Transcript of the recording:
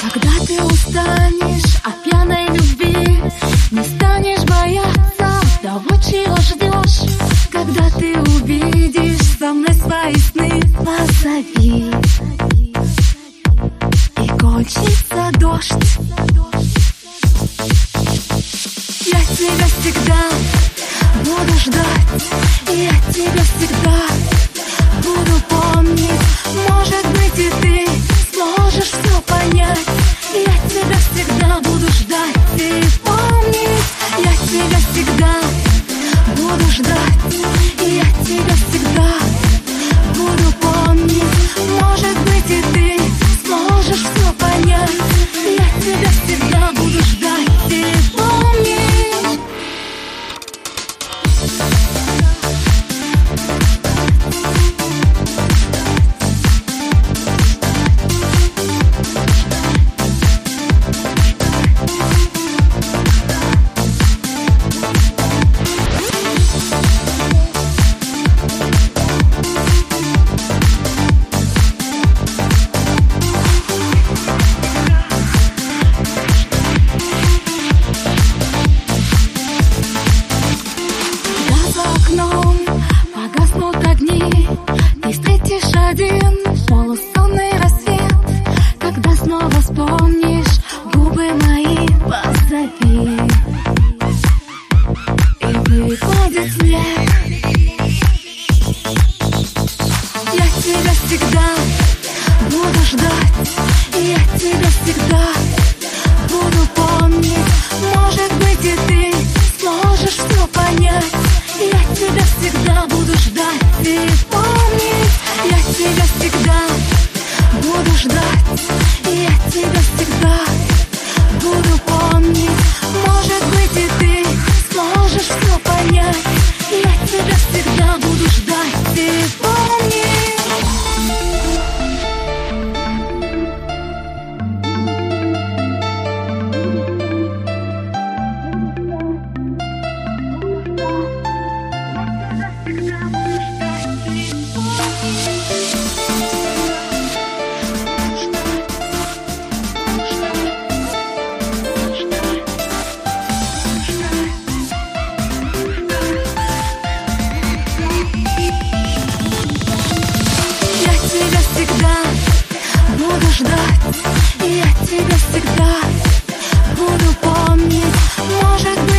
Когда ты устанешь от пьяной любви Не станешь бояться того, чего ждешь Когда ты увидишь со мной свои сны Позови И кончится дождь. Я тебя всегда буду ждать. Я тебя всегда вспомнишь губы мои Позови. И выпадет снег Я тебя всегда буду ждать. Я тебя всегда буду помнить. Может быть и ты всегда буду ждать. Я тебя всегда буду помнить. Может быть